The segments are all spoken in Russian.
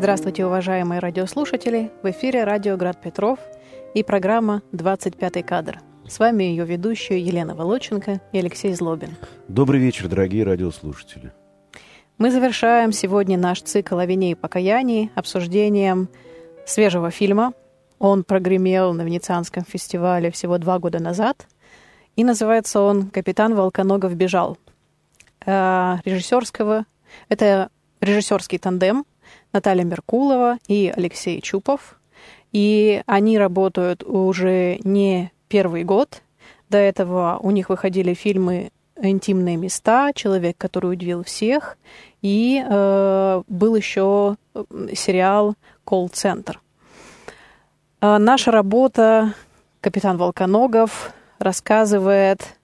Здравствуйте, уважаемые радиослушатели! В эфире радио «Град Петров» и программа «25 кадр». С вами ее ведущие Елена Волоченко и Алексей Злобин. Добрый вечер, дорогие радиослушатели. Мы завершаем сегодня наш цикл о вине и покаянии обсуждением свежего фильма. Он прогремел на Венецианском фестивале всего два года назад. И называется он «Капитан Волконогов бежал». Э, режиссерского. Это режиссерский тандем Наталья Меркулова и Алексей Чупов. И они работают уже не первый год. До этого у них выходили фильмы «Интимные места», «Человек, который удивил всех», и э, был еще сериал «Колл-центр». Э, наша работа «Капитан Волконогов» рассказывает,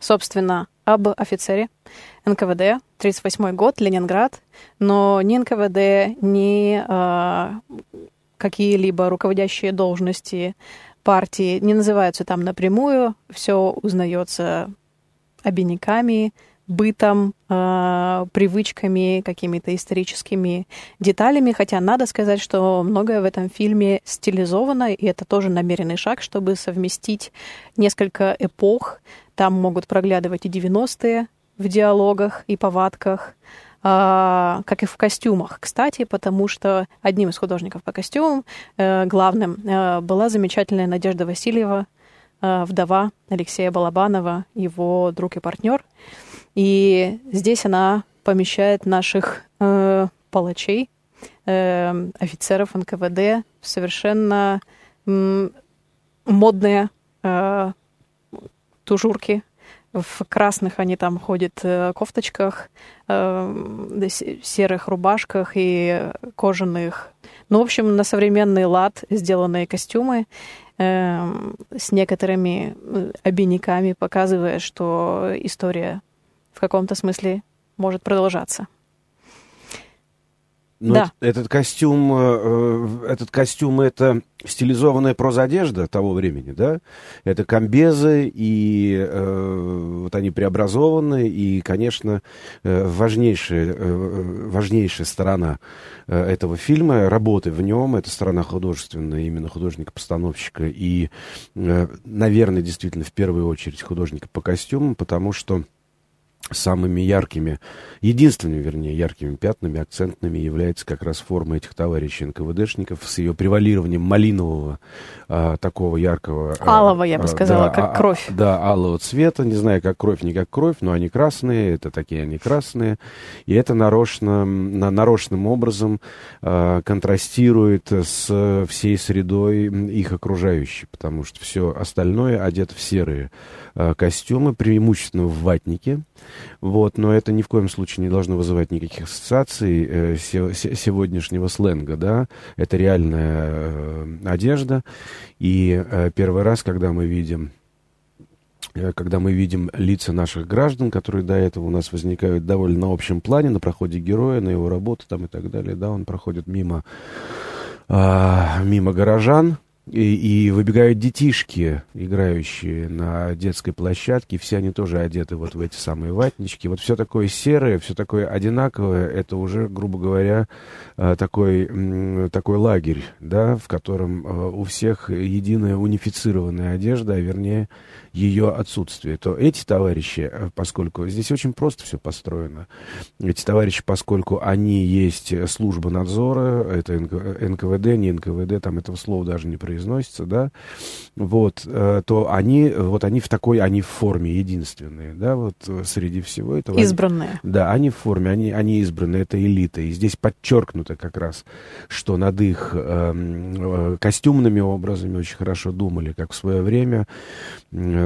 собственно, об офицере НКВД, 38 год, Ленинград, но ни НКВД, ни э, какие-либо руководящие должности партии не называются там напрямую, все узнается обиняками, бытом, э, привычками, какими-то историческими деталями, хотя надо сказать, что многое в этом фильме стилизовано, и это тоже намеренный шаг, чтобы совместить несколько эпох. Там могут проглядывать и 90-е в диалогах и повадках, э, как и в костюмах, кстати, потому что одним из художников по костюмам, э, главным, э, была замечательная Надежда Васильева, э, вдова Алексея Балабанова, его друг и партнер. И здесь она помещает наших э, палачей, э, офицеров НКВД в совершенно э, модные э, тужурки. В красных они там ходят э, кофточках, э, серых рубашках и кожаных. Ну, в общем, на современный лад сделанные костюмы э, с некоторыми э, обиняками, показывая, что история в каком-то смысле может продолжаться. Но ну, да. этот костюм, э, этот костюм это стилизованная прозодежда того времени, да? Это комбезы, и э, вот они преобразованы, и, конечно, э, важнейшая, э, важнейшая сторона этого фильма, работы в нем, это сторона художественная, именно художника-постановщика, и, наверное, действительно, в первую очередь художника по костюмам, потому что самыми яркими, единственными, вернее, яркими пятнами, акцентными является как раз форма этих товарищей НКВДшников с ее превалированием малинового, а, такого яркого... Алого, а, я бы сказала, да, как а, кровь. Да, алого цвета, не знаю, как кровь, не как кровь, но они красные, это такие они красные, и это нарочно, на, нарочным образом а, контрастирует с всей средой их окружающей, потому что все остальное одето в серые а, костюмы, преимущественно в ватнике, вот, но это ни в коем случае не должно вызывать никаких ассоциаций э, се сегодняшнего сленга, да, это реальная э, одежда, и э, первый раз, когда мы видим э, когда мы видим лица наших граждан, которые до этого у нас возникают довольно на общем плане, на проходе героя, на его работу там и так далее, да, он проходит мимо, а, мимо горожан, и, и выбегают детишки, играющие на детской площадке, все они тоже одеты вот в эти самые ватнички. Вот все такое серое, все такое одинаковое, это уже, грубо говоря, э, такой, такой лагерь, да, в котором э, у всех единая унифицированная одежда, а вернее ее отсутствие. То эти товарищи, э, поскольку здесь очень просто все построено, эти товарищи, поскольку они есть служба надзора, это НКВД, не НКВД, там этого слова даже не произносится, да, вот, э, то они, вот они в такой, они в форме единственные, да, вот э, среди всего этого. Избранные. Они, да, они в форме, они, они избранные, это элита. И здесь подчеркнуто как раз, что над их эм, э, костюмными образами очень хорошо думали, как в свое время э,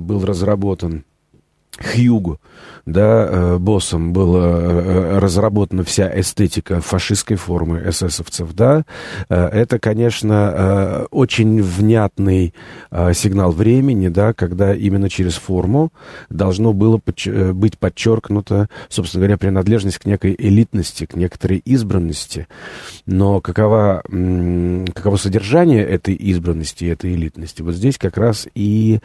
был разработан Хьюгу, да, э, боссом была э, разработана вся эстетика фашистской формы эсэсовцев, да, э, это, конечно, очень внятный сигнал времени, да, когда именно через форму должно было быть подчеркнуто, собственно говоря, принадлежность к некой элитности, к некоторой избранности, но какова, каково содержание этой избранности, этой элитности, вот здесь как раз и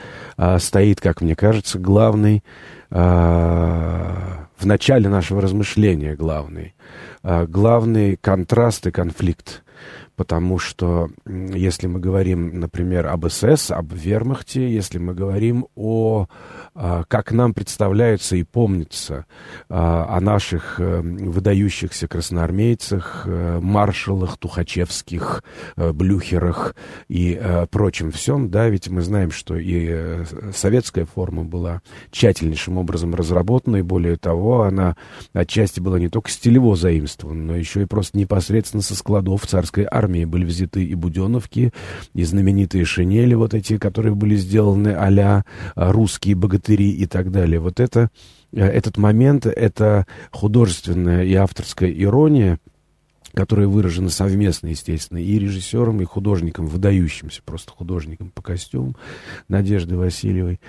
стоит, как мне кажется, главный в начале нашего размышления главный. Главный контраст и конфликт потому что если мы говорим, например, об СС, об вермахте, если мы говорим о, а, как нам представляется и помнится, а, о наших э, выдающихся красноармейцах, э, маршалах, тухачевских, э, блюхерах и прочем всем, да, ведь мы знаем, что и советская форма была тщательнейшим образом разработана, и более того, она отчасти была не только стилево заимствована, но еще и просто непосредственно со складов царской армии армии были взяты и буденовки, и знаменитые шинели вот эти, которые были сделаны а русские богатыри и так далее. Вот это, э, этот момент, это художественная и авторская ирония, которая выражена совместно, естественно, и режиссером, и художником, выдающимся просто художником по костюму, Надежды Васильевой.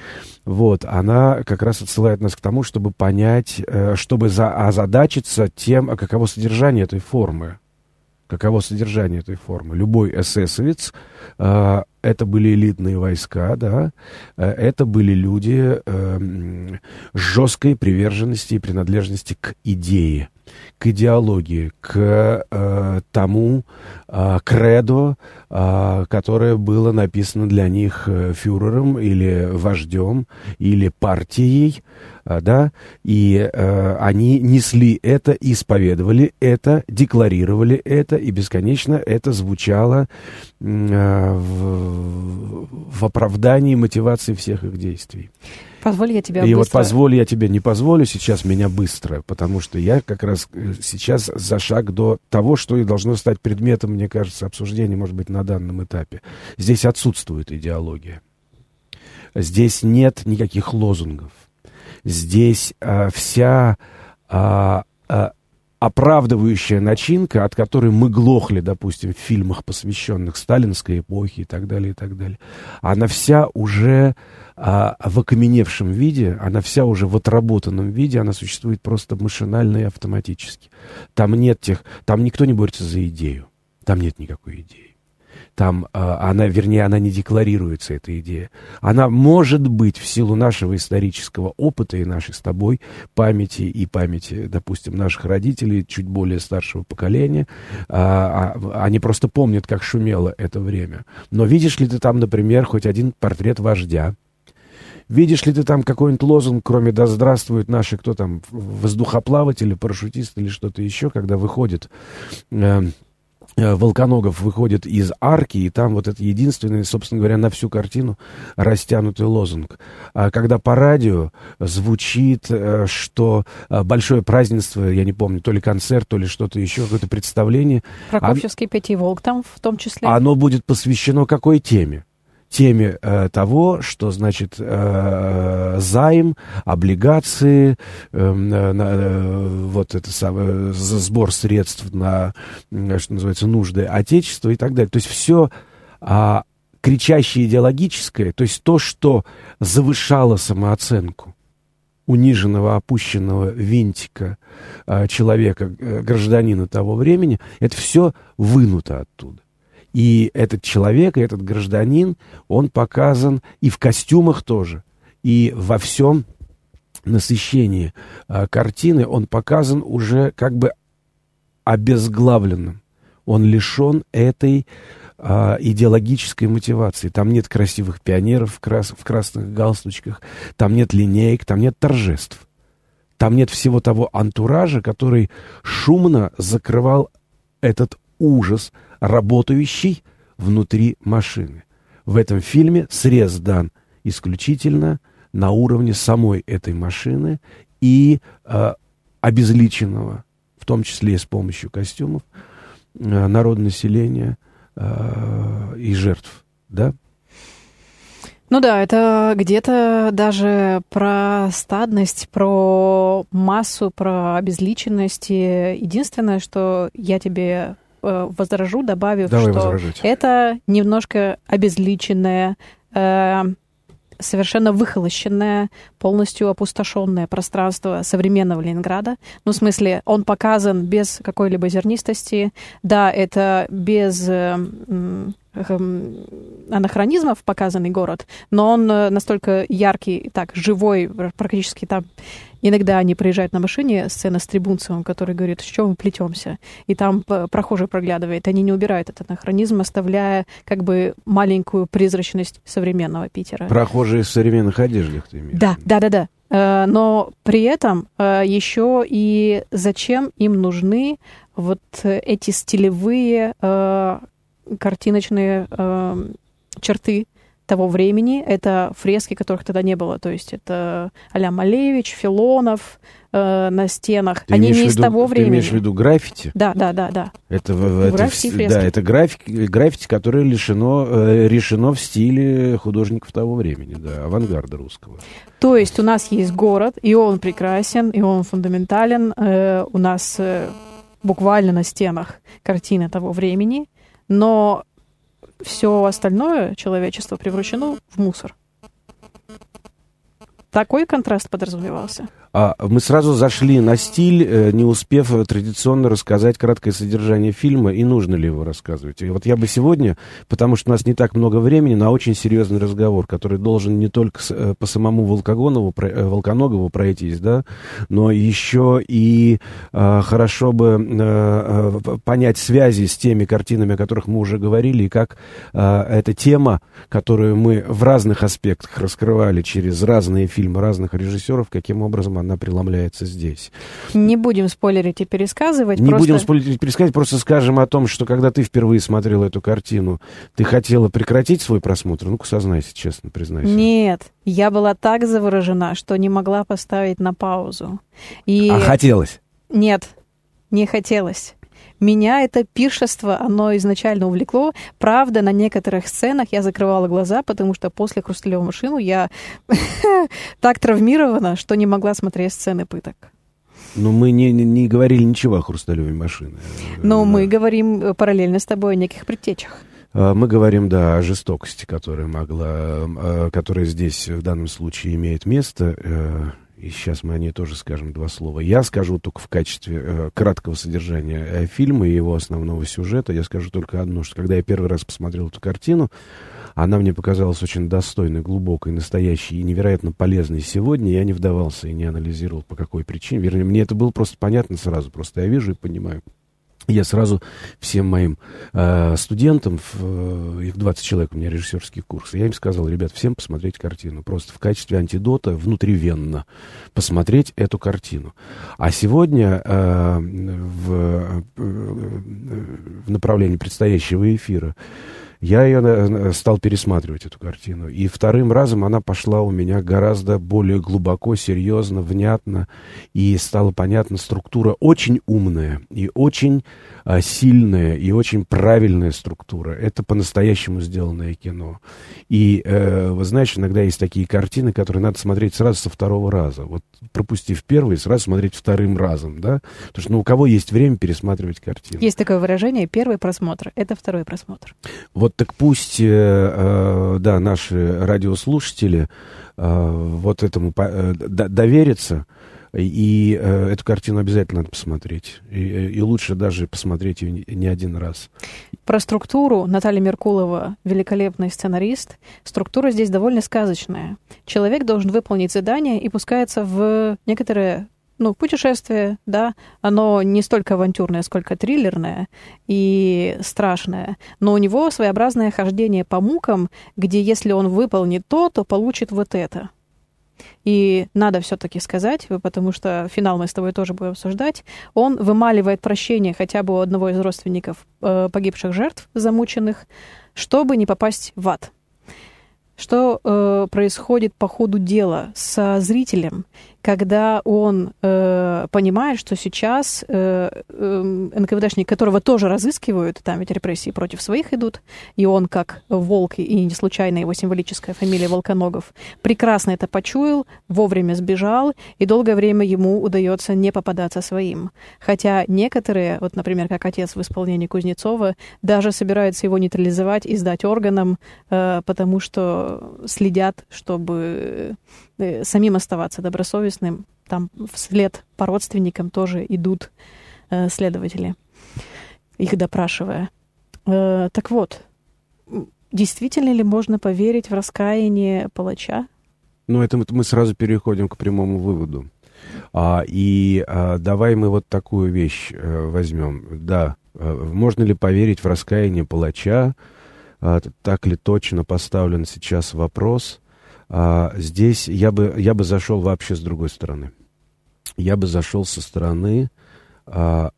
Вот, она как раз отсылает нас к тому, чтобы понять, э, чтобы за, озадачиться тем, а каково содержание этой формы каково содержание этой формы. Любой эсэсовец, э, это были элитные войска, да, э, это были люди э, жесткой приверженности и принадлежности к идее, к идеологии, к э, тому э, кредо, э, которое было написано для них э, фюрером или вождем или партией, а, да, и э, они несли это, исповедовали это, декларировали это, и бесконечно это звучало э, в, в оправдании мотивации всех их действий. Позволь я тебя И быстро... вот позволь я тебе, не позволю сейчас меня быстро, потому что я как раз э, сейчас за шаг до того, что и должно стать предметом, мне кажется, обсуждения, может быть, на данном этапе. Здесь отсутствует идеология. Здесь нет никаких лозунгов здесь а, вся а, а, оправдывающая начинка, от которой мы глохли, допустим, в фильмах, посвященных сталинской эпохе и так далее, и так далее, она вся уже а, в окаменевшем виде, она вся уже в отработанном виде, она существует просто машинально и автоматически. Там нет тех, там никто не борется за идею, там нет никакой идеи там а, она, вернее, она не декларируется, эта идея. Она может быть в силу нашего исторического опыта и нашей с тобой памяти и памяти, допустим, наших родителей, чуть более старшего поколения, а, а, они просто помнят, как шумело это время. Но видишь ли ты там, например, хоть один портрет вождя, Видишь ли ты там какой-нибудь лозунг, кроме «Да здравствуют наши, кто там, воздухоплаватели, парашютисты или что-то еще», когда выходит Э, Волконогов выходит из арки, и там вот это единственный, собственно говоря, на всю картину растянутый лозунг. А когда по радио звучит, э, что э, большое празднество, я не помню, то ли концерт, то ли что-то еще, какое-то представление. Прокопьевский а, волк там в том числе. Оно будет посвящено какой теме? Теме э, того, что значит э, займ, облигации, эм, э, э, вот это самое, сбор средств на, что называется, нужды Отечества и так далее. То есть все э, кричащее идеологическое, то есть то, что завышало самооценку униженного, опущенного винтика э, человека, э, гражданина того времени, это все вынуто оттуда. И этот человек, и этот гражданин, он показан и в костюмах тоже, и во всем насыщении а, картины он показан уже как бы обезглавленным. Он лишен этой а, идеологической мотивации. Там нет красивых пионеров в, крас в красных галстучках, там нет линеек, там нет торжеств. Там нет всего того антуража, который шумно закрывал этот ужас, работающий внутри машины. В этом фильме срез дан исключительно на уровне самой этой машины и э, обезличенного, в том числе и с помощью костюмов, э, народонаселения э, и жертв, да? Ну да, это где-то даже про стадность, про массу, про обезличенность. Единственное, что я тебе возражу, добавив, Давай что возражать. это немножко обезличенное, э, совершенно выхолощенное, полностью опустошенное пространство современного Ленинграда. Ну, в смысле, он показан без какой-либо зернистости. Да, это без эм, анахронизмов показанный город, но он э, настолько яркий, так, живой, практически там Иногда они приезжают на машине, сцена с Трибунцевым, который говорит, с чем мы плетемся. И там прохожий проглядывает. Они не убирают этот анахронизм, оставляя как бы маленькую призрачность современного Питера. Прохожие в современных одеждах, ты имеешь? Да, да, да, да. Э, но при этом э, еще и зачем им нужны вот эти стилевые э, картиночные черты того времени. Это фрески, которых тогда не было. То есть это а Малевич, Филонов э, на стенах. Ты Они не из виду, того времени. Ты имеешь в виду граффити? Да, да, да, да. Это, это, граффити. Да, это граффити, граффити которое лишено, э, решено в стиле художников того времени, да, авангарда русского. То есть у нас есть город, и он прекрасен, и он фундаментален. Э, у нас э, буквально на стенах картины того времени, но все остальное человечество превращено в мусор. Такой контраст подразумевался. А мы сразу зашли на стиль, э, не успев э, традиционно рассказать краткое содержание фильма и нужно ли его рассказывать. И вот я бы сегодня, потому что у нас не так много времени, на очень серьезный разговор, который должен не только э, по самому Волкогонову, Волконогову пройтись, да, но еще и э, хорошо бы э, понять связи с теми картинами, о которых мы уже говорили, и как э, эта тема, которую мы в разных аспектах раскрывали через разные фильмы разных режиссеров, каким образом она преломляется здесь. Не будем спойлерить и пересказывать. Не просто... будем спойлерить и пересказывать, просто скажем о том, что когда ты впервые смотрел эту картину, ты хотела прекратить свой просмотр? Ну-ка, сознайся, честно, признайся. Нет, я была так заворожена, что не могла поставить на паузу. И... А хотелось? Нет, не хотелось. Меня это пиршество, оно изначально увлекло. Правда, на некоторых сценах я закрывала глаза, потому что после «Хрусталевой машину» я так травмирована, что не могла смотреть сцены пыток. Но мы не, не, не говорили ничего о «Хрусталевой машине». Но да. мы говорим э, параллельно с тобой о неких предтечах. А, мы говорим, да, о жестокости, которая могла, а, которая здесь в данном случае имеет место. И сейчас мы о ней тоже скажем два слова. Я скажу только в качестве э, краткого содержания э, фильма и его основного сюжета, я скажу только одно, что когда я первый раз посмотрел эту картину, она мне показалась очень достойной, глубокой, настоящей и невероятно полезной сегодня. Я не вдавался и не анализировал, по какой причине. Вернее, мне это было просто понятно сразу. Просто я вижу и понимаю, я сразу всем моим э, студентам, э, их 20 человек, у меня режиссерский курс, я им сказал, ребят, всем посмотреть картину. Просто в качестве антидота внутривенно посмотреть эту картину. А сегодня э, в, э, в направлении предстоящего эфира я ее стал пересматривать, эту картину. И вторым разом она пошла у меня гораздо более глубоко, серьезно, внятно. И стала понятна структура очень умная и очень а, сильная и очень правильная структура. Это по-настоящему сделанное кино. И, э, вы знаете, иногда есть такие картины, которые надо смотреть сразу со второго раза. Вот пропустив первый, сразу смотреть вторым разом, да? Потому что ну, у кого есть время пересматривать картину? Есть такое выражение, первый просмотр — это второй просмотр. Вот так пусть, э, э, да, наши радиослушатели э, вот этому доверятся, и э, эту картину обязательно надо посмотреть. И, и лучше даже посмотреть ее не, один раз. Про структуру Наталья Меркулова, великолепный сценарист. Структура здесь довольно сказочная. Человек должен выполнить задание и пускается в некоторые ну, путешествие, да, оно не столько авантюрное, сколько триллерное и страшное, но у него своеобразное хождение по мукам, где если он выполнит то, то получит вот это. И надо все-таки сказать, потому что финал мы с тобой тоже будем обсуждать, он вымаливает прощение хотя бы у одного из родственников э, погибших жертв, замученных, чтобы не попасть в ад. Что э, происходит по ходу дела со зрителем когда он э, понимает, что сейчас э, э, НКВДшник, которого тоже разыскивают, там ведь репрессии против своих идут, и он как волк, и не случайно его символическая фамилия Волконогов, прекрасно это почуял, вовремя сбежал, и долгое время ему удается не попадаться своим. Хотя некоторые, вот, например, как отец в исполнении Кузнецова, даже собираются его нейтрализовать и сдать органам, э, потому что следят, чтобы самим оставаться добросовестным там вслед по родственникам тоже идут э, следователи, их допрашивая. Э, так вот, действительно ли можно поверить в раскаяние палача? Ну, это мы сразу переходим к прямому выводу. А, и а, давай мы вот такую вещь а, возьмем. Да, а, можно ли поверить в раскаяние палача? А, так ли точно поставлен сейчас вопрос? А, здесь я бы, я бы зашел вообще с другой стороны. Я бы зашел со стороны а,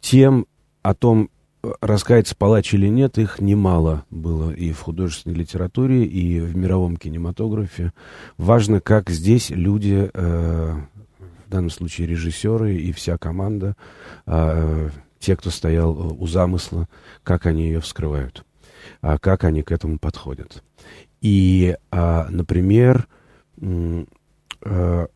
тем о том, раскается палач или нет, их немало было и в художественной литературе, и в мировом кинематографе. Важно, как здесь люди, э, в данном случае режиссеры и вся команда, э, те, кто стоял у замысла, как они ее вскрывают, а как они к этому подходят. И, э, например, э,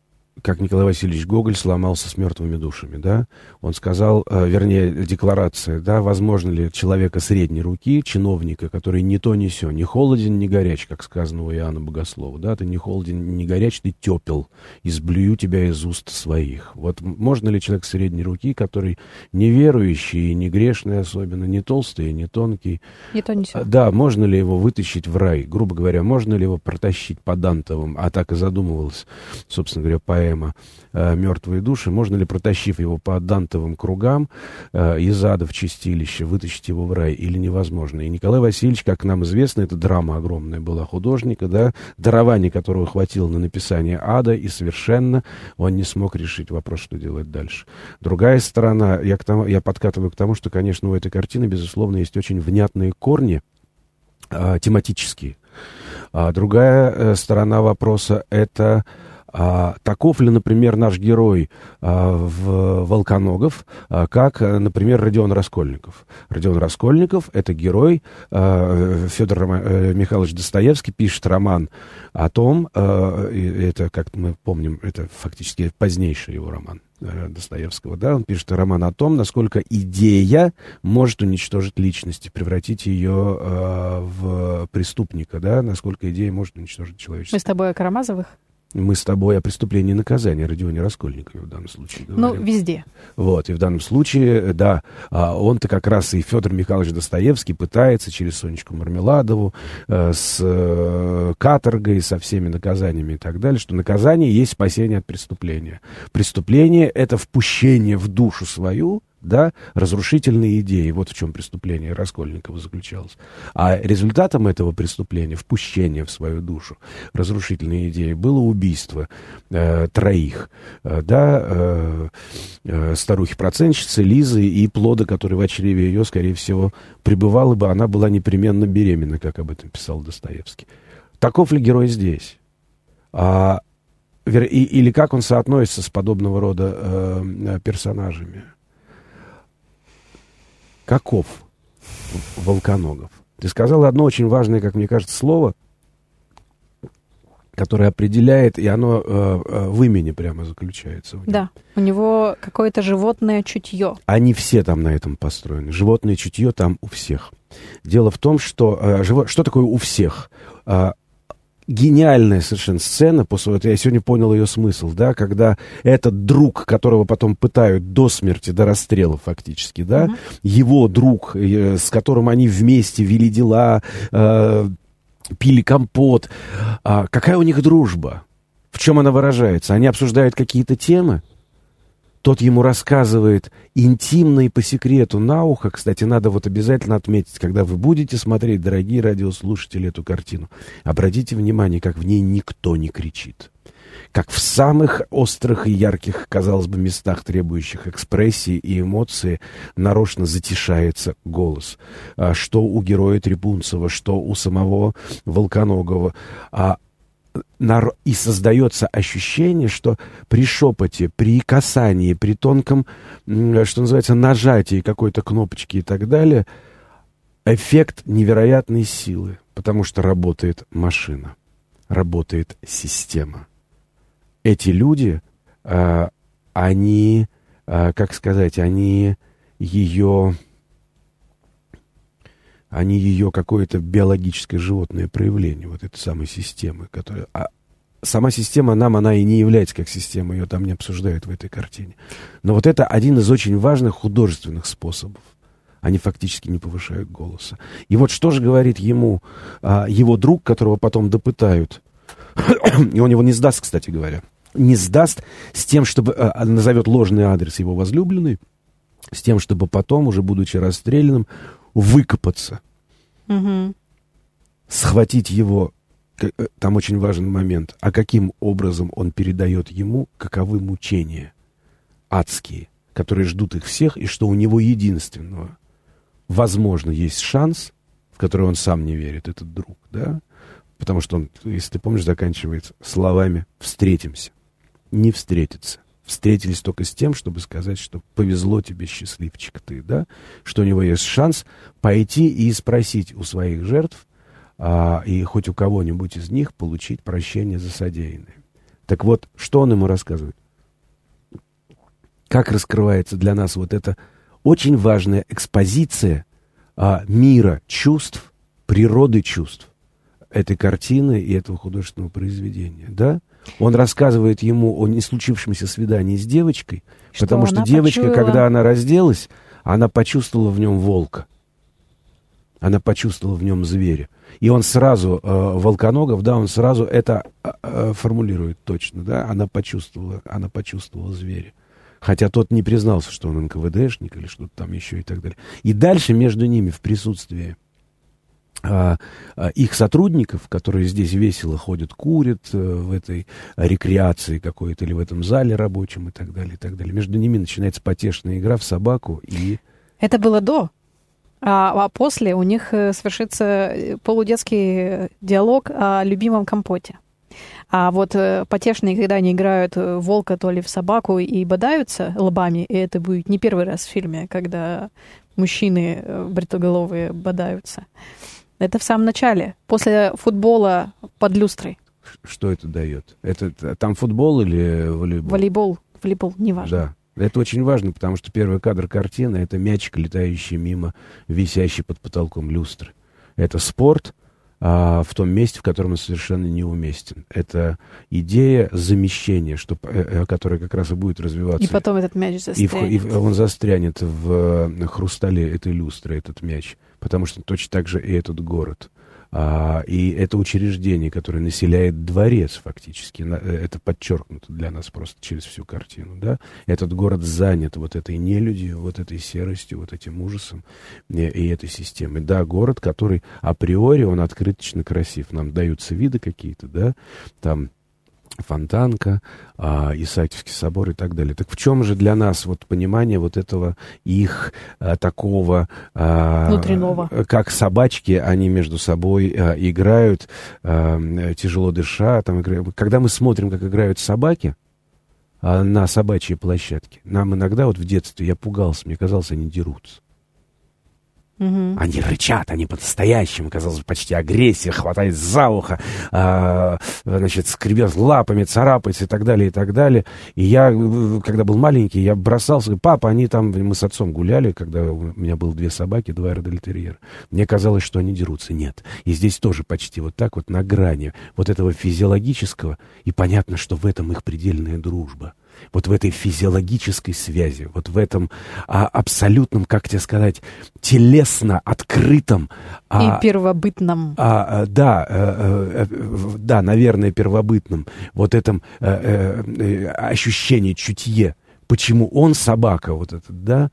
как Николай Васильевич Гоголь сломался с мертвыми душами, да? Он сказал, э, вернее, декларация, да, возможно ли человека средней руки, чиновника, который ни то, ни сё, не холоден, не горяч, как сказано у Иоанна Богослова, да, ты не холоден, не горяч, ты тепел, изблюю тебя из уст своих. Вот можно ли человек средней руки, который неверующий и не грешный особенно, не толстый и не тонкий, не то, не сё. да, можно ли его вытащить в рай, грубо говоря, можно ли его протащить по Дантовым, а так и задумывалась, собственно говоря, поэма поэма э, «Мертвые души», можно ли, протащив его по дантовым кругам э, из ада в чистилище, вытащить его в рай или невозможно? И Николай Васильевич, как нам известно, это драма огромная была художника, да, дарование которого хватило на написание ада, и совершенно он не смог решить вопрос, что делать дальше. Другая сторона, я, к тому, я подкатываю к тому, что, конечно, у этой картины, безусловно, есть очень внятные корни, э, тематические. А другая сторона вопроса — это а, таков ли, например, наш герой а, в «Волконогов», а, как, например, Родион Раскольников? Родион Раскольников — это герой. А, Федор Рома, а, Михайлович Достоевский пишет роман о том, а, это, как мы помним, это фактически позднейший его роман, Достоевского, да, он пишет роман о том, насколько идея может уничтожить личность, превратить ее э, в преступника, да, насколько идея может уничтожить человечество. Мы с тобой о Карамазовых? Мы с тобой о преступлении и наказании Родионе Раскольникове в данном случае ну, говорим. Ну, везде. Вот, и в данном случае, да, а, он-то как раз и Федор Михайлович Достоевский пытается через Сонечку Мармеладову э, с э, каторгой, со всеми наказаниями и так далее, что наказание есть спасение от преступления. Преступление — это впущение в душу свою, да, разрушительные идеи. Вот в чем преступление Раскольникова заключалось. А результатом этого преступления, впущения в свою душу разрушительные идеи, было убийство э, троих, э, да, э, э, старухи-процентщицы, Лизы и плода, который в чреве ее, скорее всего, пребывала бы, она была непременно беременна, как об этом писал Достоевский. Таков ли герой здесь? А, или как он соотносится с подобного рода э, персонажами? Каков Волконогов? Ты сказал одно очень важное, как мне кажется, слово, которое определяет, и оно э, э, в имени прямо заключается. Да, у него какое-то животное чутье. Они все там на этом построены. Животное чутье там у всех. Дело в том, что э, живо... что такое у всех? Э, гениальная совершенно сцена, после вот я сегодня понял ее смысл, да, когда этот друг, которого потом пытают до смерти, до расстрела фактически, да, uh-huh. его друг, э, с которым они вместе вели дела, э, пили компот, э, какая у них дружба? В чем она выражается? Они обсуждают какие-то темы? Тот ему рассказывает интимно и по секрету на ухо. Кстати, надо вот обязательно отметить, когда вы будете смотреть, дорогие радиослушатели, эту картину, обратите внимание, как в ней никто не кричит. Как в самых острых и ярких, казалось бы, местах, требующих экспрессии и эмоции, нарочно затишается голос. А что у героя Трепунцева, что у самого Волконогова. А и создается ощущение, что при шепоте, при касании, при тонком, что называется, нажатии какой-то кнопочки и так далее, эффект невероятной силы, потому что работает машина, работает система. Эти люди, а, они, а, как сказать, они ее а не ее какое-то биологическое животное проявление вот этой самой системы, которая... А сама система нам, она и не является как система, ее там не обсуждают в этой картине. Но вот это один из очень важных художественных способов они фактически не повышают голоса. И вот что же говорит ему а, его друг, которого потом допытают, и он его не сдаст, кстати говоря, не сдаст с тем, чтобы а, назовет ложный адрес его возлюбленной, с тем, чтобы потом, уже будучи расстрелянным, выкопаться, Мгм. схватить его. Э, Там очень важный момент. А каким образом он передает ему, каковы мучения адские, которые ждут их всех, и что у него единственного, возможно, есть шанс, в который он сам не верит, этот друг, да? Потому что он, если ты помнишь, заканчивается словами «встретимся». Не встретиться. Встретились только с тем, чтобы сказать, что повезло тебе, счастливчик ты, да? Что у него есть шанс пойти и спросить у своих жертв, а, и хоть у кого-нибудь из них получить прощение за содеянное. Так вот, что он ему рассказывает? Как раскрывается для нас вот эта очень важная экспозиция а, мира чувств, природы чувств этой картины и этого художественного произведения, да? Он рассказывает ему о не случившемся свидании с девочкой, Что потому что девочка, почуяла- когда она разделась, она почувствовала в нем волка. Она почувствовала в нем зверя. И он сразу, э, Волконогов, да, он сразу это э, э, формулирует точно, да, она почувствовала, она почувствовала зверя. Хотя тот не признался, что он НКВДшник или что-то там еще и так далее. И дальше между ними в присутствии их сотрудников, которые здесь весело ходят, курят э, в этой рекреации какой-то или в этом зале рабочем и так далее, и так далее. Между ними начинается потешная игра в собаку и... Это было до. А, а после у них э, совершится э, полудетский диалог о любимом компоте. А вот потешные, когда они играют волка, то ли в собаку и бодаются лбами, и это будет не первый раз в фильме, когда мужчины бритоголовые бодаются. Это в самом начале, после футбола под люстрой. Что это дает? Это там футбол или волейбол? Волейбол, волейбол, неважно. Да. Это очень важно, потому что первый кадр картины — это мячик, летающий мимо, висящий под потолком люстры. Это спорт а, в том месте, в котором он совершенно неуместен. Это идея замещения, что, э, э, которая как раз и будет развиваться. И потом этот мяч И, в- застрянет. и в- он застрянет в э, хрустале этой люстры, этот мяч. Потому что точно так же и этот город. А, и это учреждение, которое населяет дворец фактически. Э, Это подчеркнуто для нас просто через всю картину. Да? Этот город занят вот этой нелюдью, вот этой серостью, вот этим ужасом и, и этой системой. Да, город, который априори, он открыточно красив. Нам даются виды какие-то, да, там Фонтанка, а, Исаакиевский собор и так далее. Так в чем же для нас вот понимание вот этого их а, такого... а, Внутреннего. Как собачки, они между собой а, играют, а, м, тяжело дыша. Там. Когда мы смотрим, как играют собаки а, на собачьей площадке, нам иногда вот в детстве я пугался, мне казалось, они дерутся. Мгм. Они рычат, они по-настоящему, казалось, бы, почти агрессия, хватает за ухо, а, значит, скребет лапами, царапается и так далее, и так далее. И я, э, когда был маленький, я бросался, папа, они там, мы с отцом гуляли, когда у меня было две собаки, два эрдельтерьера. Мне казалось, что они дерутся. Нет. И здесь тоже почти вот так вот на грани вот этого физиологического, и понятно, что в этом их предельная дружба вот в этой физиологической связи, вот в этом а, абсолютном, как тебе сказать, телесно открытом, а, И первобытном. а, а, да, э, э, да, наверное, первобытном, вот этом э, э, ощущении, чутье. Почему он собака, вот этот, да,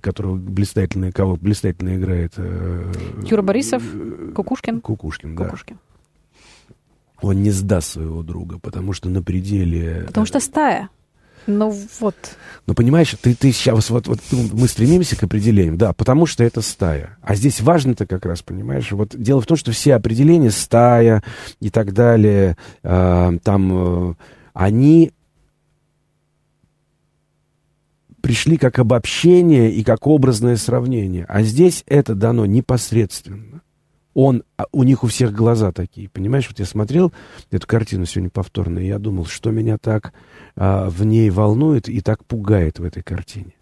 которого блистательно, кого блистательно играет Юра Борисов, Кукушкин. Кукушкин, да. Кукушкин. Он не сдаст своего друга, потому что на пределе... Потому что стая. Ну вот. Ну, понимаешь, ты, ты сейчас, вот, вот ну, мы стремимся к определениям, да, потому что это стая. А здесь важно-то как раз, понимаешь, вот дело в том, что все определения, стая и так далее, э, там, э, они пришли как обобщение и как образное сравнение. А здесь это дано непосредственно. Он, а у них у всех глаза такие, понимаешь? Вот я смотрел эту картину сегодня повторно, и я думал, что меня так а, в ней волнует и так пугает в этой картине.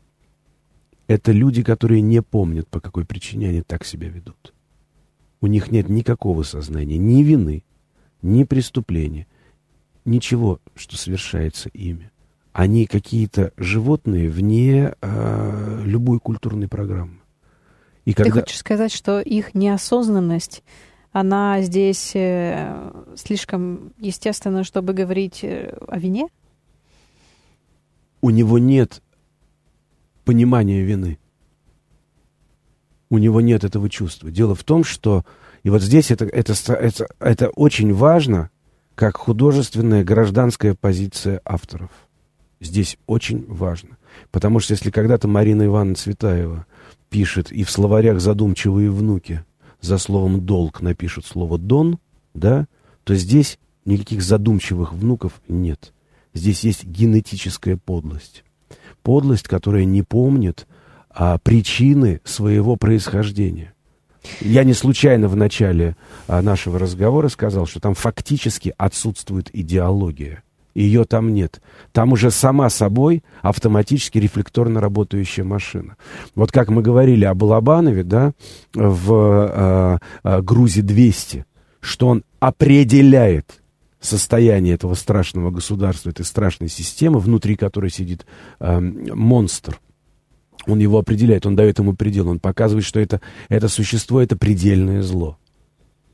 Это люди, которые не помнят, по какой причине они так себя ведут. У них нет никакого сознания, ни вины, ни преступления, ничего, что совершается ими. Они какие-то животные вне э, любой культурной программы. И когда... Ты хочешь сказать, что их неосознанность, она здесь э, слишком естественна, чтобы говорить э, о вине? У него нет понимания вины. У него нет этого чувства. Дело в том, что... И вот здесь это, это, это, это очень важно, как художественная гражданская позиция авторов. Здесь очень важно. Потому что если когда-то Марина Ивановна Цветаева пишет и в словарях задумчивые внуки за словом «долг» напишут слово «дон», да, то здесь никаких задумчивых внуков нет. Здесь есть генетическая подлость. Подлость, которая не помнит а, причины своего происхождения. Я не случайно в начале а, нашего разговора сказал, что там фактически отсутствует идеология. Ее там нет. Там уже сама собой автоматически рефлекторно работающая машина. Вот как мы говорили о Балабанове, да, в э, э, Грузе-200, что он определяет состояние этого страшного государства, этой страшной системы, внутри которой сидит э, монстр. Он его определяет, он дает ему предел, он показывает, что это, это существо — это предельное зло.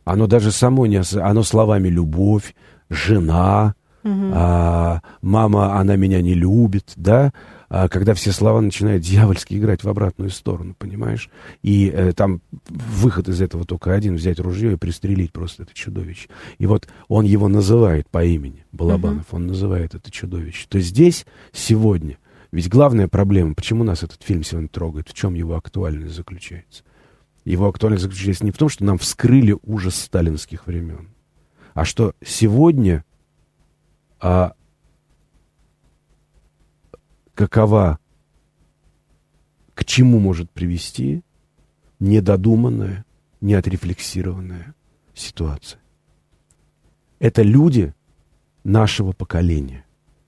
Оно даже само не... Оно словами «любовь», «жена», угу. а, «мама, она меня не любит», да, а, когда все слова начинают дьявольски играть в обратную сторону, понимаешь? И э, там выход из этого только один, взять ружье и пристрелить просто это чудовище. И вот он его называет по имени, Балабанов, угу. он называет это чудовище. То здесь, сегодня, ведь главная проблема, почему нас этот фильм сегодня трогает, в чем его актуальность заключается? Его актуальность заключается не в том, что нам вскрыли ужас сталинских времен, а что сегодня а какова, к чему может привести недодуманная, неотрефлексированная ситуация. Это люди нашего поколения.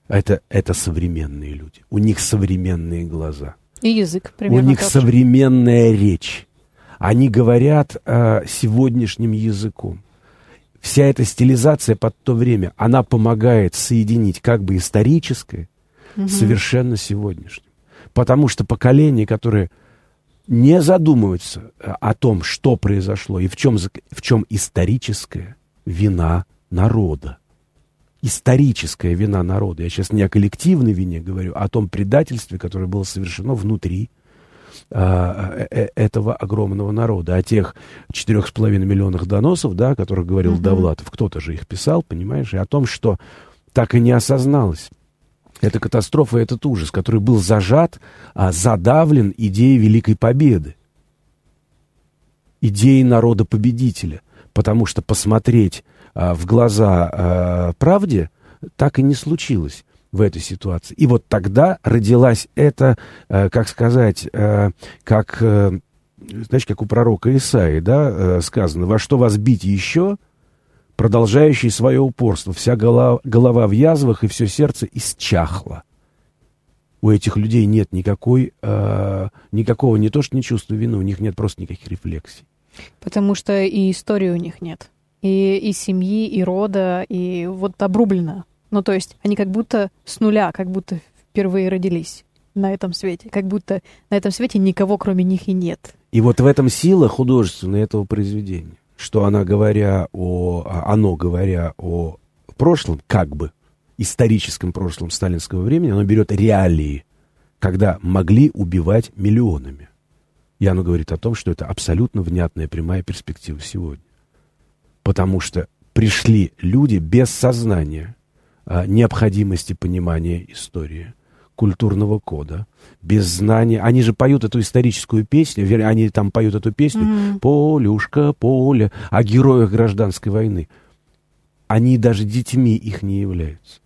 Это, это современные люди. У них современные глаза. И язык, примерно У них современная речь. Они говорят э, сегодняшним языком вся эта стилизация под то время, она помогает соединить как бы историческое угу. совершенно сегодняшним. Потому что поколение, которое не задумывается э, о том, что произошло и в чем, в чем историческая вина народа. Историческая вина народа. Я сейчас не о коллективной вине говорю, а о том предательстве, которое было совершено внутри а, э, э, этого огромного народа. О тех четырех с половиной миллионах доносов, да, о которых говорил mm-hmm. Довлатов, кто-то же их писал, понимаешь, и о том, что так и не осозналось. Эта катастрофа, этот ужас, который был зажат, а, задавлен идеей Великой Победы, идеей народа-победителя. Потому что посмотреть а, в глаза а, правде так и не случилось в этой ситуации. И вот тогда родилась эта, э, как сказать, э, как, э, знаешь, как у пророка Исаи, да, сказано, во что вас бить еще, продолжающий свое упорство, вся голова, голова в язвах и все сердце исчахло. У этих людей нет никакой, никакого не то что не чувства вины, у них нет просто никаких рефлексий. Потому что и истории у них нет. И, и семьи, и рода, и вот обрублено ну, то есть они как будто с нуля, как будто впервые родились на этом свете. Как будто на этом свете никого, кроме них, и нет. И вот в этом сила художественная этого произведения. Что она, говоря о... А, оно, говоря о прошлом, как бы, историческом прошлом сталинского времени, оно берет реалии, когда могли убивать миллионами. И оно говорит о том, что это абсолютно внятная прямая перспектива сегодня. Потому что пришли люди без сознания, необходимости понимания истории, культурного кода, без знания. Они же поют эту историческую песню, они там поют эту песню mm-hmm. «Полюшка, поле», о героях гражданской войны. Они даже детьми их не являются.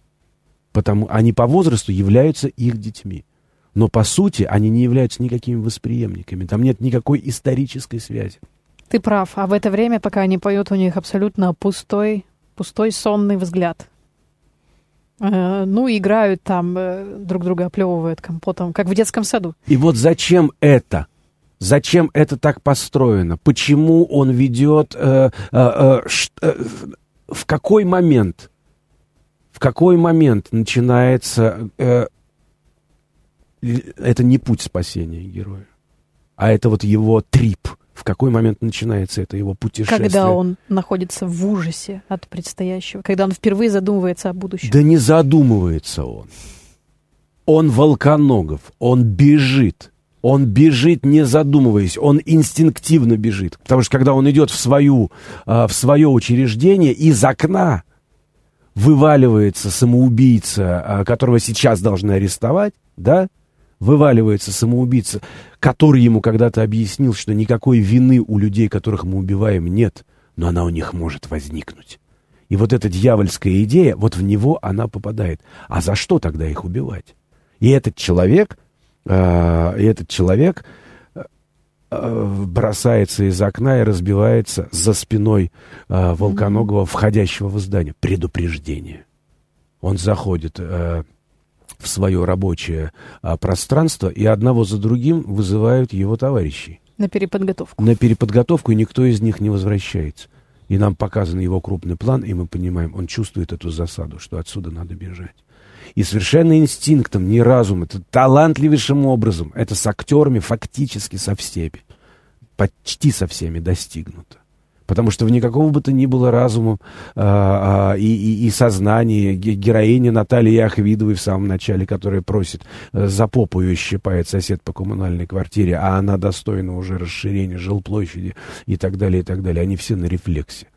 Потому они по возрасту являются их детьми. Но по сути они не являются никакими восприемниками. Там нет никакой исторической связи. Ты прав. А в это время, пока они поют, у них абсолютно пустой, пустой сонный взгляд. Э, ну, играют там, э, друг друга оплевывают компотом, как в детском саду. И вот зачем это? Зачем это так построено? Почему он ведет... Э, э, э, э, в какой момент? В какой момент начинается... Э, это не путь спасения героя. а это вот его трип. В какой момент начинается это его путешествие? Когда он находится в ужасе от предстоящего, когда он впервые задумывается о будущем. Да не задумывается он. Он волконогов, он бежит. Он бежит, не задумываясь, он инстинктивно бежит. Потому что когда он идет в, свою, а, в свое учреждение, из окна вываливается самоубийца, а, которого сейчас должны арестовать, да, вываливается самоубийца, который ему когда-то объяснил, что никакой вины у людей, которых мы убиваем, нет, но она у них может возникнуть. И вот эта дьявольская идея, вот в него она попадает. А за что тогда их убивать? И этот человек, э, и этот человек э, бросается из окна и разбивается за спиной э, Волконогова, входящего в здание. Предупреждение. Он заходит э, в свое рабочее а, пространство, и одного за другим вызывают его товарищи. На переподготовку. На переподготовку, и никто из них не возвращается. И нам показан его крупный план, и мы понимаем, он чувствует эту засаду, что отсюда надо бежать. И совершенно инстинктом, не разум, это талантливейшим образом, это с актерами фактически со всеми, почти со всеми достигнуто. Потому что в никакого бы то ни было разума а, а, и, и, сознания героини Натальи Ахвидовой в самом начале, которая просит э, за попу ее щипает сосед по коммунальной квартире, а она достойна уже расширения жилплощади и так далее, и так далее. Они все на рефлексе.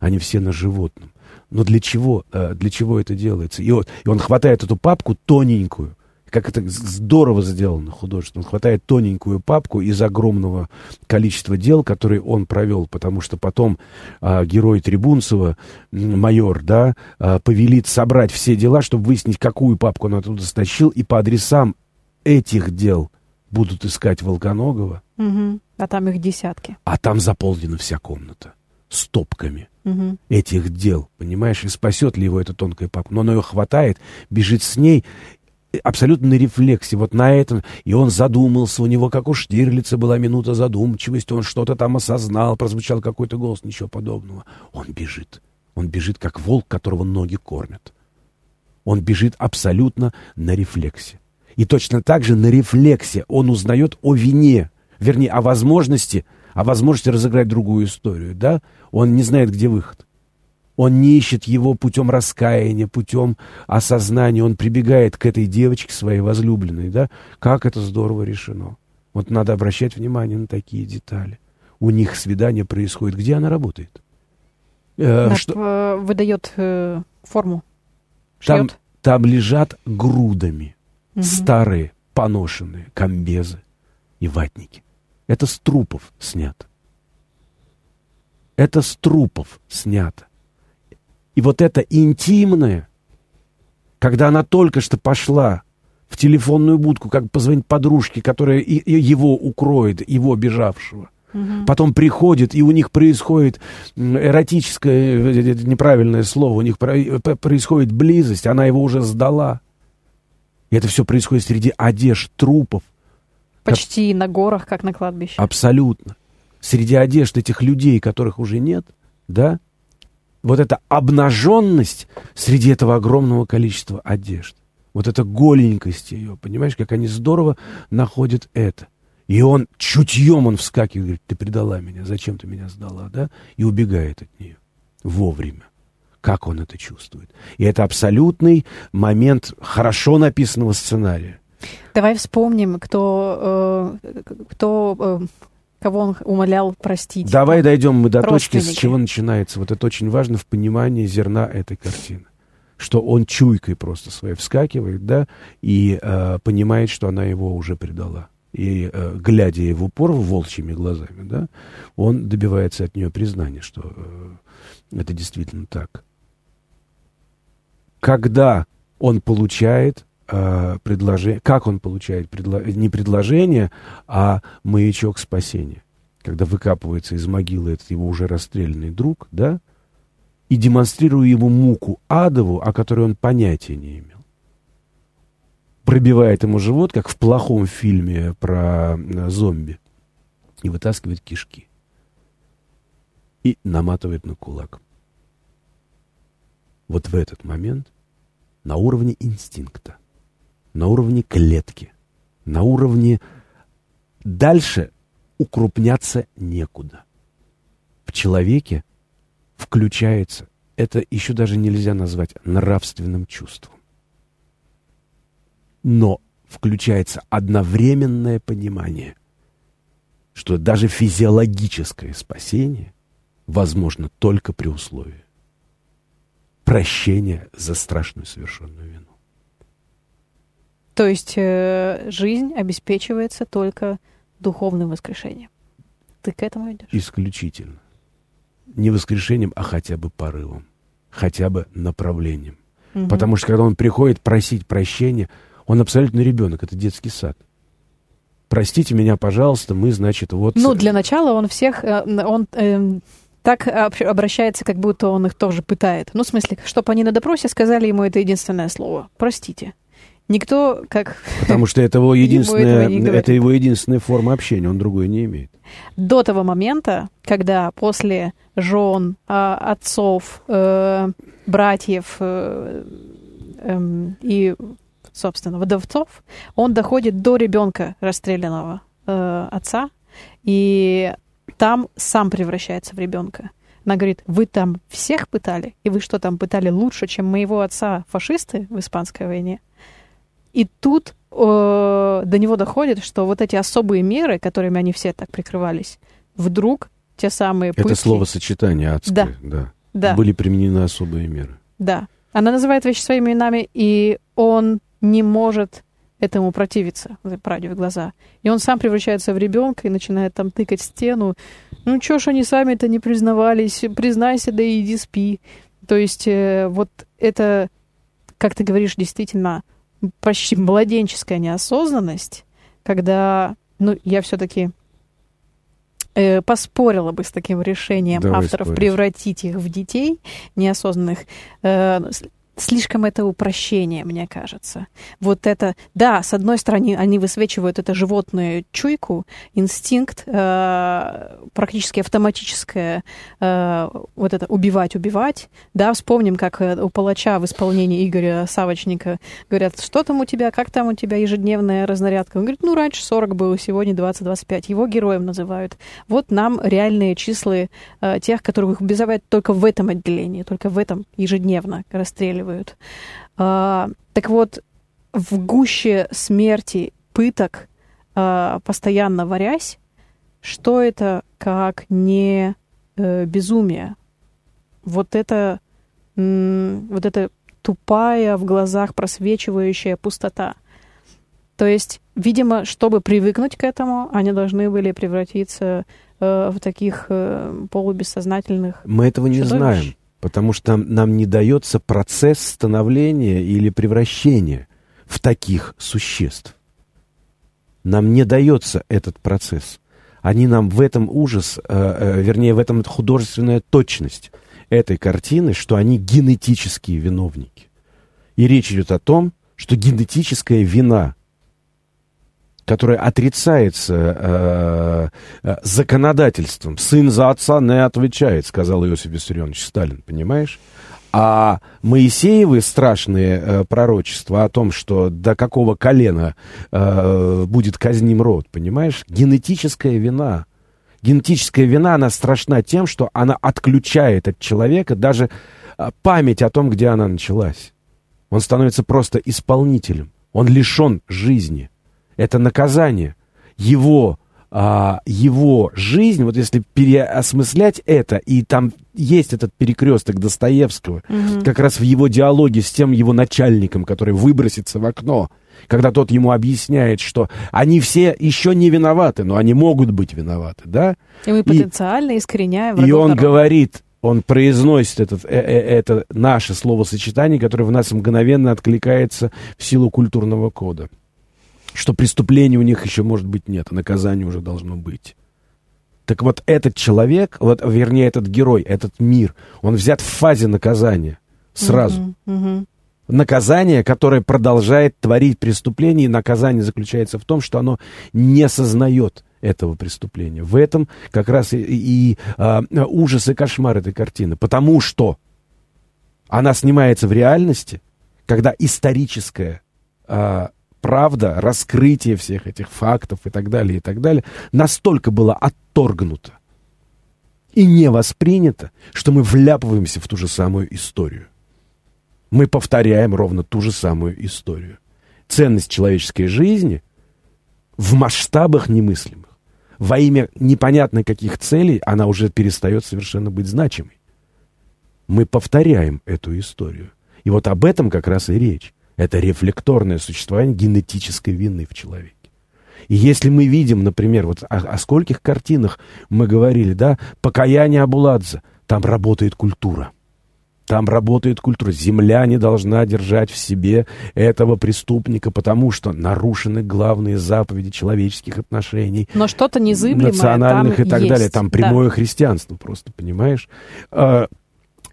Они все на животном. Но для чего, э, для чего это делается? И, вот, и он хватает эту папку тоненькую, как это здорово сделано художественно. Он хватает тоненькую папку из огромного количества дел, которые он провел, потому что потом а, герой Трибунцева, майор, да, а, повелит собрать все дела, чтобы выяснить, какую папку он оттуда стащил, и по адресам этих дел будут искать Волконогова. Угу. А там их десятки. А там заполнена вся комната стопками угу. этих дел, понимаешь, и спасет ли его эта тонкая папка. Но он ее хватает, бежит с ней, абсолютно на рефлексе, вот на этом. И он задумался, у него, как у Штирлица, была минута задумчивости, он что-то там осознал, прозвучал какой-то голос, ничего подобного. Он бежит. Он бежит, как волк, которого ноги кормят. Он бежит абсолютно на рефлексе. И точно так же на рефлексе он узнает о вине, вернее, о возможности, о возможности разыграть другую историю, да? Он не знает, где выход. Он не ищет его путем раскаяния, путем осознания. Он прибегает к этой девочке, своей возлюбленной, да? Как это здорово решено. Вот надо обращать внимание на такие детали. У них свидание происходит. Где она работает? Э, что... Выдает э, форму. Там, там лежат грудами угу. старые, поношенные комбезы и ватники. Это с трупов снято. Это с трупов снято. И вот это интимное, когда она только что пошла в телефонную будку, как позвонить подружке, которая его укроет, его бежавшего. Угу. Потом приходит, и у них происходит эротическое, это неправильное слово, у них происходит близость, она его уже сдала. И это все происходит среди одежд, трупов. Почти как... на горах, как на кладбище. Абсолютно. Среди одежд этих людей, которых уже нет, да, вот эта обнаженность среди этого огромного количества одежд. Вот эта голенькость ее, понимаешь, как они здорово находят это. И он чутьем он вскакивает, говорит, ты предала меня, зачем ты меня сдала, да? И убегает от нее вовремя. Как он это чувствует? И это абсолютный момент хорошо написанного сценария. Давай вспомним, кто, э, кто э, кого он умолял простить. Давай дойдем мы до точки, с чего начинается. Вот это очень важно в понимании зерна этой картины. Что он чуйкой просто своей вскакивает, да, и э, понимает, что она его уже предала. И, э, глядя ей в упор, волчьими глазами, да, он добивается от нее признания, что э, это действительно так. Когда он получает э, предложение, как он получает предло, не предложение, а маячок спасения. Когда выкапывается из могилы этот его уже расстрелянный друг, да, и демонстрируя ему муку адову, о которой он понятия не имел. Пробивает ему живот, как в плохом фильме про э, зомби, и вытаскивает кишки. И наматывает на кулак. Вот в этот момент, на уровне инстинкта, на уровне клетки, на уровне... Дальше укрупняться некуда. В человеке включается, это еще даже нельзя назвать нравственным чувством. Но включается одновременное понимание, что даже физиологическое спасение возможно только при условии прощения за страшную совершенную вину. То есть э, жизнь обеспечивается только духовным воскрешением. Ты к этому идешь? Исключительно. Не воскрешением, а хотя бы порывом, хотя бы направлением. Угу. Потому что когда он приходит просить прощения, он абсолютно ребенок, это детский сад. Простите меня, пожалуйста, мы, значит, вот... Ну, для начала он всех, э, он э, так обращается, как будто он их тоже пытает. Ну, в смысле, чтобы они на допросе сказали ему это единственное слово. Простите. Никто как... Потому что это его единственная, это его единственная форма общения, он другой не имеет. До того момента, когда после жен, а, отцов, э, братьев э, эм, и, собственно, вдовцов, он доходит до ребенка расстрелянного э, отца, и там сам превращается в ребенка. Она говорит, вы там всех пытали, и вы что там пытали лучше, чем моего отца фашисты в Испанской войне? И тут э, до него доходит, что вот эти особые меры, которыми они все так прикрывались, вдруг те самые пытки... Это словосочетание адское, да. да. да. Были применены особые меры. Да. Она называет вещи своими именами, и он не может этому противиться, правде в глаза. И он сам превращается в ребенка и начинает там тыкать стену. Ну, чё ж они сами-то не признавались? Признайся, да и иди спи. То есть э, вот это, как ты говоришь, действительно почти младенческая неосознанность, когда, ну, я все-таки э, поспорила бы с таким решением Давай авторов спорить. превратить их в детей неосознанных. Э, слишком это упрощение, мне кажется. Вот это, да, с одной стороны, они высвечивают это животную чуйку, инстинкт, э, практически автоматическое, э, вот это убивать, убивать. Да, вспомним, как э, у палача в исполнении Игоря Савочника говорят, что там у тебя, как там у тебя ежедневная разнарядка. Он говорит, ну, раньше 40 было, сегодня 20-25. Его героем называют. Вот нам реальные числа э, тех, которых убивают только в этом отделении, только в этом ежедневно расстреливают расстреливают. А, так вот, в гуще смерти, пыток, а, постоянно варясь, что это как не э, безумие? Вот это, вот это тупая в глазах просвечивающая пустота. То есть, видимо, чтобы привыкнуть к этому, они должны были превратиться э, в таких э, полубессознательных. Мы этого не чудовищ. знаем потому что нам не дается процесс становления или превращения в таких существ. Нам не дается этот процесс. Они нам в этом ужас, э, э, вернее, в этом художественная точность этой картины, что они генетические виновники. И речь идет о том, что генетическая вина которое отрицается э, э, законодательством. Сын за отца не отвечает, сказал Иосиф Виссарионович Сталин, понимаешь? А Моисеевы страшные э, пророчества о том, что до какого колена э, будет казним род, понимаешь? Генетическая вина. Генетическая вина, она страшна тем, что она отключает от человека даже э, память о том, где она началась. Он становится просто исполнителем. Он лишен жизни это наказание. Его, а, его жизнь, вот если переосмыслять это, и там есть этот перекресток Достоевского, угу. как раз в его диалоге с тем его начальником, который выбросится в окно, когда тот ему объясняет, что они все еще не виноваты, но они могут быть виноваты, да? И мы потенциально и, искореняем И он народа. говорит, он произносит этот, э, э, это наше словосочетание, которое в нас мгновенно откликается в силу культурного кода что преступления у них еще, может быть, нет, а наказание уже должно быть. Так вот этот человек, вот, вернее, этот герой, этот мир, он взят в фазе наказания сразу. Uh-huh, uh-huh. Наказание, которое продолжает творить преступление, и наказание заключается в том, что оно не сознает этого преступления. В этом как раз и, и, и а, ужас и кошмар этой картины. Потому что она снимается в реальности, когда историческое а, правда, раскрытие всех этих фактов и так далее, и так далее, настолько было отторгнуто и не воспринято, что мы вляпываемся в ту же самую историю. Мы повторяем ровно ту же самую историю. Ценность человеческой жизни в масштабах немыслимых. Во имя непонятно каких целей она уже перестает совершенно быть значимой. Мы повторяем эту историю. И вот об этом как раз и речь. Это рефлекторное существование генетической вины в человеке. И если мы видим, например, вот о, о скольких картинах мы говорили, да, «Покаяние Абуладзе», там работает культура. Там работает культура. Земля не должна держать в себе этого преступника, потому что нарушены главные заповеди человеческих отношений. Но что-то незыблемое Национальных и так есть. далее. Там прямое Да. христианство просто, понимаешь?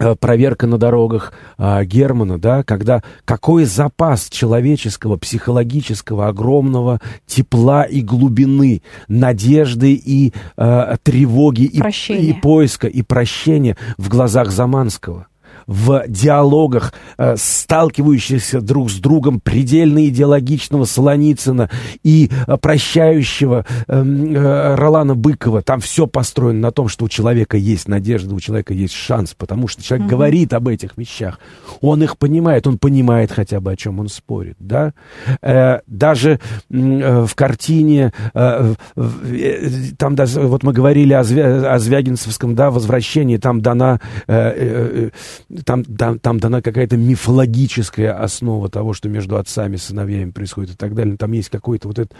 А, проверка на дорогах а, Германа, да, когда какой запас человеческого, психологического, огромного тепла и глубины, надежды и а, тревоги, и, и поиска, и прощения в глазах Заманского в диалогах, э, сталкивающихся друг с другом предельно идеологичного Солоницына и э, прощающего эм, э, Ролана Быкова. Там все построено на том, что у человека есть надежда, у человека есть шанс, потому что человек говорит об этих вещах. Он их понимает, он понимает хотя бы, о чем он спорит. Да? Э, даже э, в картине, э, э, там даже, вот мы говорили о, Звя- о Звягинцевском да, возвращении, там дана э, э, э, там, там, там дана какая-то мифологическая основа того, что между отцами и сыновьями происходит и так далее. Там есть какой-то вот это...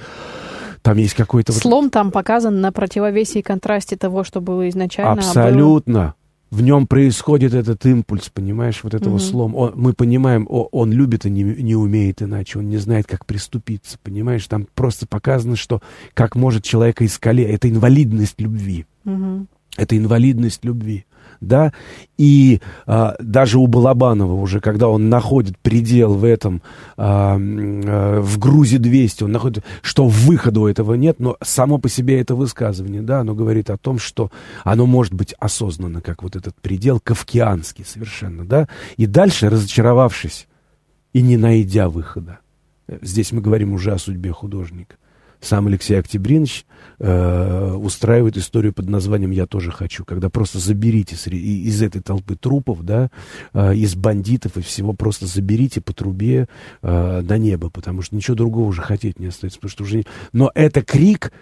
Там есть какой-то... вот- Слом там показан на противовесе и контрасте того, что было изначально. а было- Абсолютно. В нем происходит этот импульс, понимаешь, вот этого Мгм. слома. Он- мы понимаем, о- он любит и не, не умеет иначе, он не знает, как приступиться, понимаешь? Там просто показано, что как может человека искале. Это инвалидность любви. Мгм. Это инвалидность любви. Да, и а, даже у Балабанова уже, когда он находит предел в этом, а, а, в грузе 200, он находит, что выхода у этого нет, но само по себе это высказывание, да, оно говорит о том, что оно может быть осознанно, как вот этот предел, кавкианский совершенно, да, и дальше, разочаровавшись и не найдя выхода, э, здесь мы говорим уже о судьбе художника, сам Алексей Октябринович э, устраивает историю под названием «Я тоже хочу», когда просто заберите из этой толпы трупов, да, э, из бандитов и всего, просто заберите по трубе э, на небо, потому что ничего другого уже хотеть не остается, потому что уже... не- Но это крик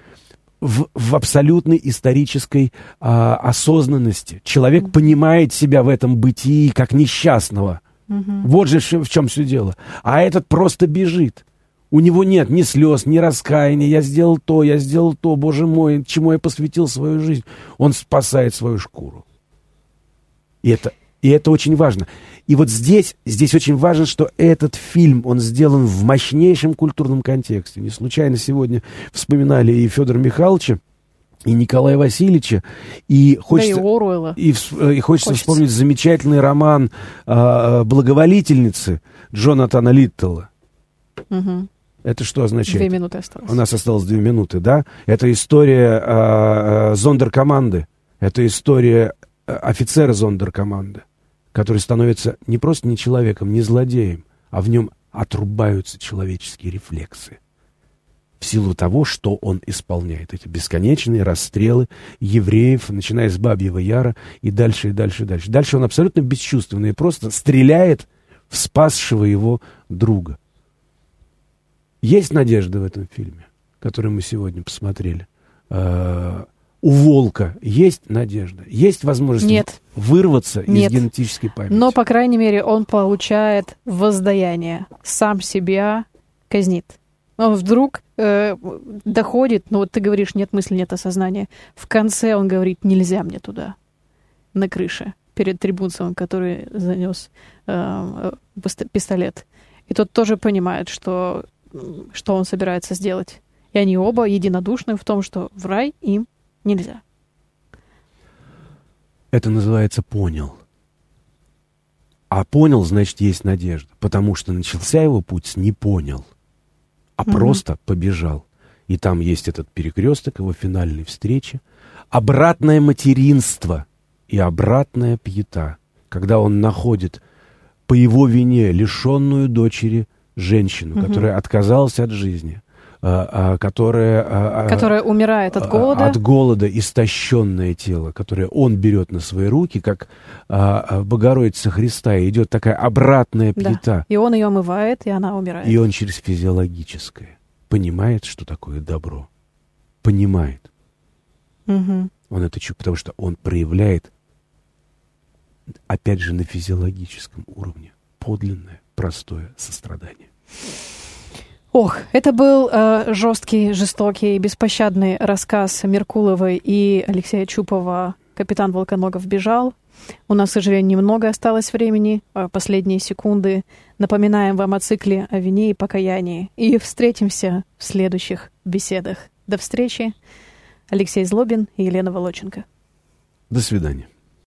в, в абсолютной исторической а, осознанности. Человек понимает себя в этом бытии как несчастного. Мгм. Вот же в чем все дело. А этот просто бежит. У него нет ни слез, ни раскаяния. Я сделал то, я сделал то, боже мой, чему я посвятил свою жизнь. Он спасает свою шкуру. И это, и это очень важно. И вот здесь, здесь очень важно, что этот фильм, он сделан в мощнейшем культурном контексте. Не случайно сегодня вспоминали и Федора Михайловича, и Николая Васильевича, и хочется... Да и Оруэлла. И, вс- и хочется, Хочется. вспомнить замечательный роман а, «Благоволительницы» Джонатана Литтела. Мгм. Это что означает? Две минуты осталось. У нас осталось две минуты, да? Это история а, а, зондеркоманды. Это история а, офицера зондеркоманды, который становится не просто не человеком, не злодеем, а в нем отрубаются человеческие рефлексы. В силу того, что он исполняет. Эти бесконечные расстрелы евреев, начиная с Бабьего Яра и дальше, и дальше, и дальше. Дальше он абсолютно бесчувственный и просто стреляет в спасшего его друга. Есть надежда в этом фильме, который мы сегодня посмотрели. Э, У волка есть надежда, есть возможность Нет. вырваться Нет. из генетической памяти. Но, по крайней мере, он получает воздаяние. Сам себя казнит. Он вдруг э, доходит, ну вот ты говоришь, нет мысли, нет осознания. В конце он говорит, нельзя мне туда, на крыше, перед трибунцем, который занес э, э, пист- пистолет. И тот тоже понимает, что, что он собирается сделать. И они оба единодушны в том, что в рай им нельзя. Это называется «понял». А понял, значит, есть надежда. Потому что начался его путь с «не понял», а Мгм. просто побежал. И там есть этот перекресток его финальной встречи. Обратное материнство и обратная пьета. Когда он находит по его вине лишенную дочери женщину, угу. которая отказалась от жизни, а, а, которая... А, которая умирает от голода. От голода, истощенное тело, которое он берет на свои руки, как Богородица Христа, и идет такая обратная плита. Да. И он ее омывает, и она умирает. И он через физиологическое понимает, что такое добро. Понимает. Угу. Он это чувствует, потому что он проявляет, опять же, на физиологическом уровне подлинное, простое сострадание. Ох, это был э, жесткий, жестокий, беспощадный рассказ Меркуловой и Алексея Чупова «Капитан Волконогов бежал». У нас, к сожалению, немного осталось времени, э, последние секунды. Напоминаем вам о цикле о вине и покаянии. И встретимся в следующих беседах. До встречи. Алексей Злобин и Елена Волоченко. До свидания.